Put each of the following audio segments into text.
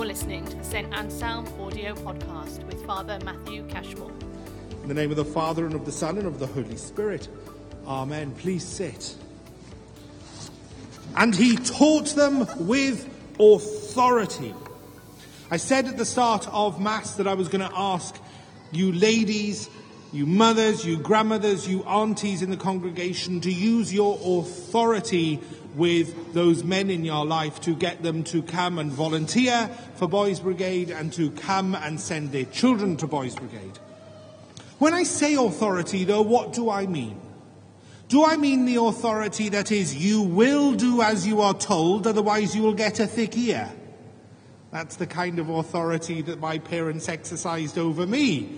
You're listening to the St. Anselm audio podcast with Father Matthew Cashmore. In the name of the Father, and of the Son, and of the Holy Spirit. Amen. Please sit. And he taught them with authority. I said at the start of Mass that I was going to ask you ladies, you mothers, you grandmothers, you aunties in the congregation to use your authority with those men in your life to get them to come and volunteer for Boys Brigade and to come and send their children to Boys Brigade. When I say authority, though, what do I mean? Do I mean the authority that is, you will do as you are told, otherwise you will get a thick ear? That's the kind of authority that my parents exercised over me.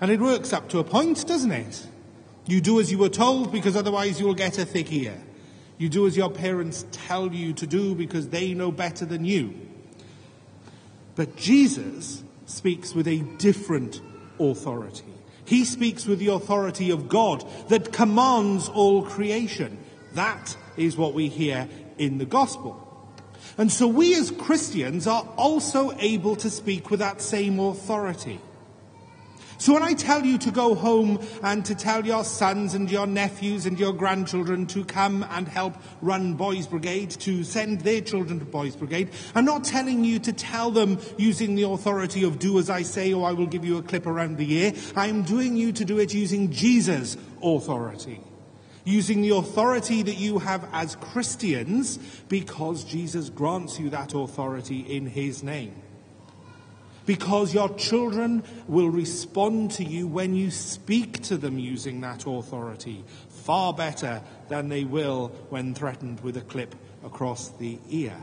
And it works up to a point, doesn't it? You do as you were told because otherwise you will get a thick ear. You do as your parents tell you to do because they know better than you. But Jesus speaks with a different authority. He speaks with the authority of God that commands all creation. That is what we hear in the gospel. And so we as Christians are also able to speak with that same authority. So when I tell you to go home and to tell your sons and your nephews and your grandchildren to come and help run Boys Brigade, to send their children to Boys Brigade, I'm not telling you to tell them using the authority of do as I say or I will give you a clip around the ear. I'm doing you to do it using Jesus' authority. Using the authority that you have as Christians because Jesus grants you that authority in His name because your children will respond to you when you speak to them using that authority far better than they will when threatened with a clip across the ear.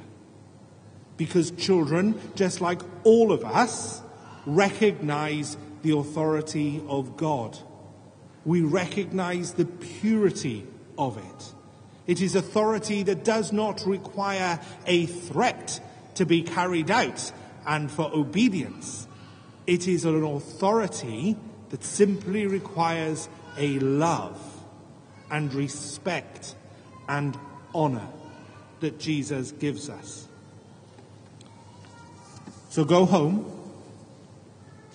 Because children, just like all of us, recognize the authority of God. We recognize the purity of it. It is authority that does not require a threat to be carried out and for obedience. It is an authority that simply requires a love and respect and honor that Jesus gives us. So go home,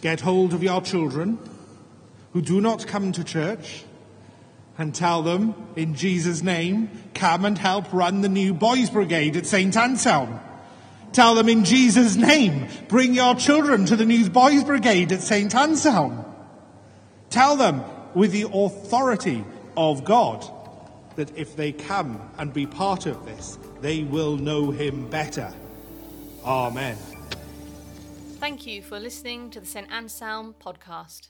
get hold of your children who do not come to church, and tell them, in Jesus' name, come and help run the new boys' brigade at St. Anselm. Tell them in Jesus' name, bring your children to the News Boys Brigade at St. Anselm. Tell them with the authority of God that if they come and be part of this, they will know Him better. Amen. Thank you for listening to the St. Anselm podcast.